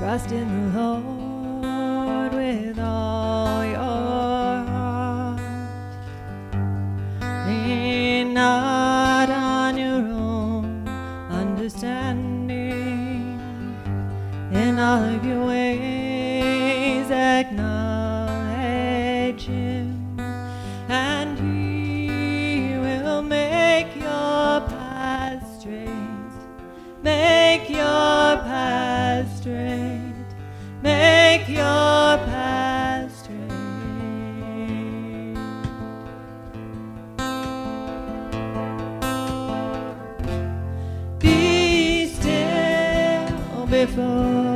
Trust in the Lord with all your heart. Lean not on your own understanding. In all of your ways acknowledge Him, and He will make your path straight. Make your straight. Make your path straight. Be still before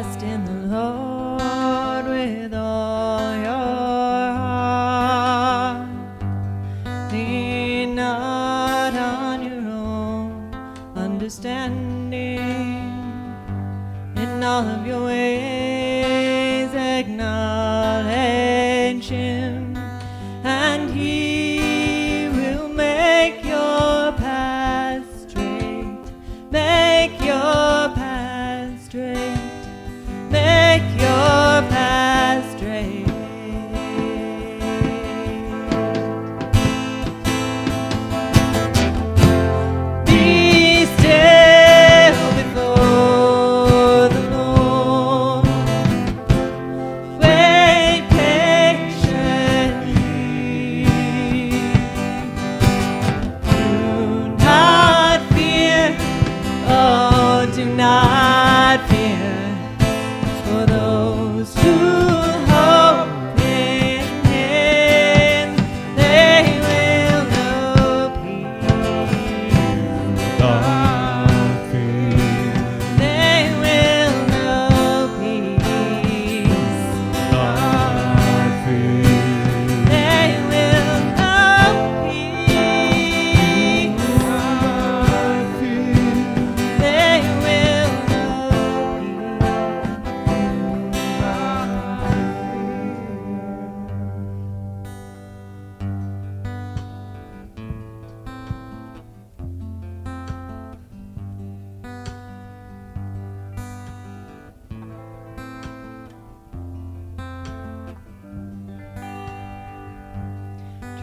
Trust in the Lord with all your heart. Lean not on your own understanding. In all of your ways acknowledge Him,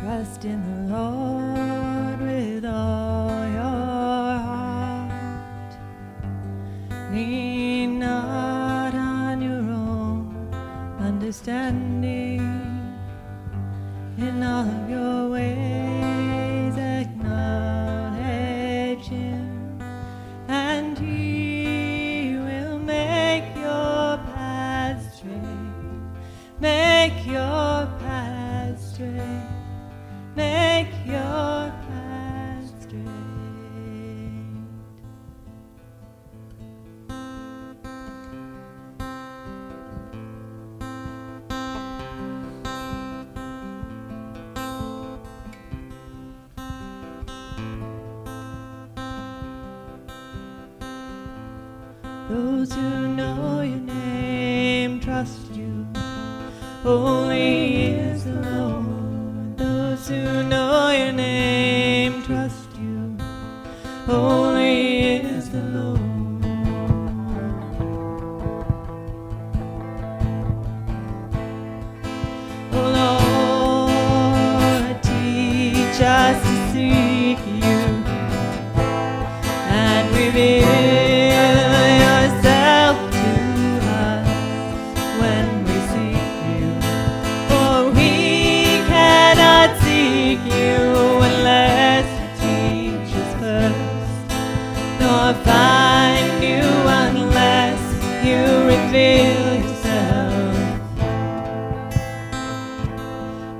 Trust in the Lord with all your heart. Lean not on your own understanding. In all of your ways Those who know your name trust you. Holy is the Lord. Those who know your name trust you. Holy is the Lord. Oh Lord, teach us to seek you and reveal nor find you unless you reveal yourself.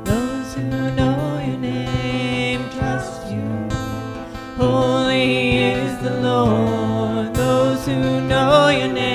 Those who know your name trust you. Holy is the Lord. Those who know your name.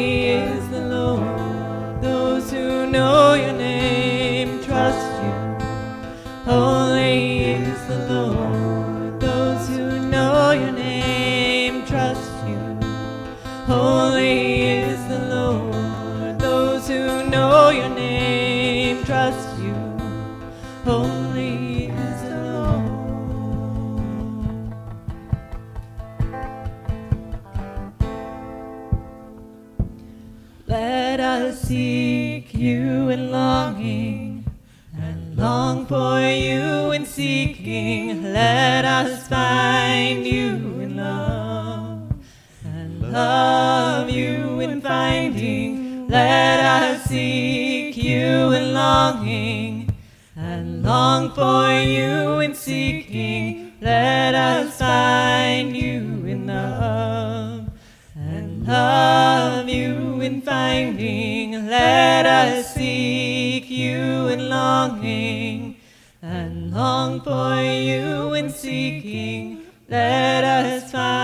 Seek you in longing, and long for you in seeking. Let us find you in love, and love you in finding. Let us seek you in longing, and long for you in seeking. Let long for you in seeking. Let us find.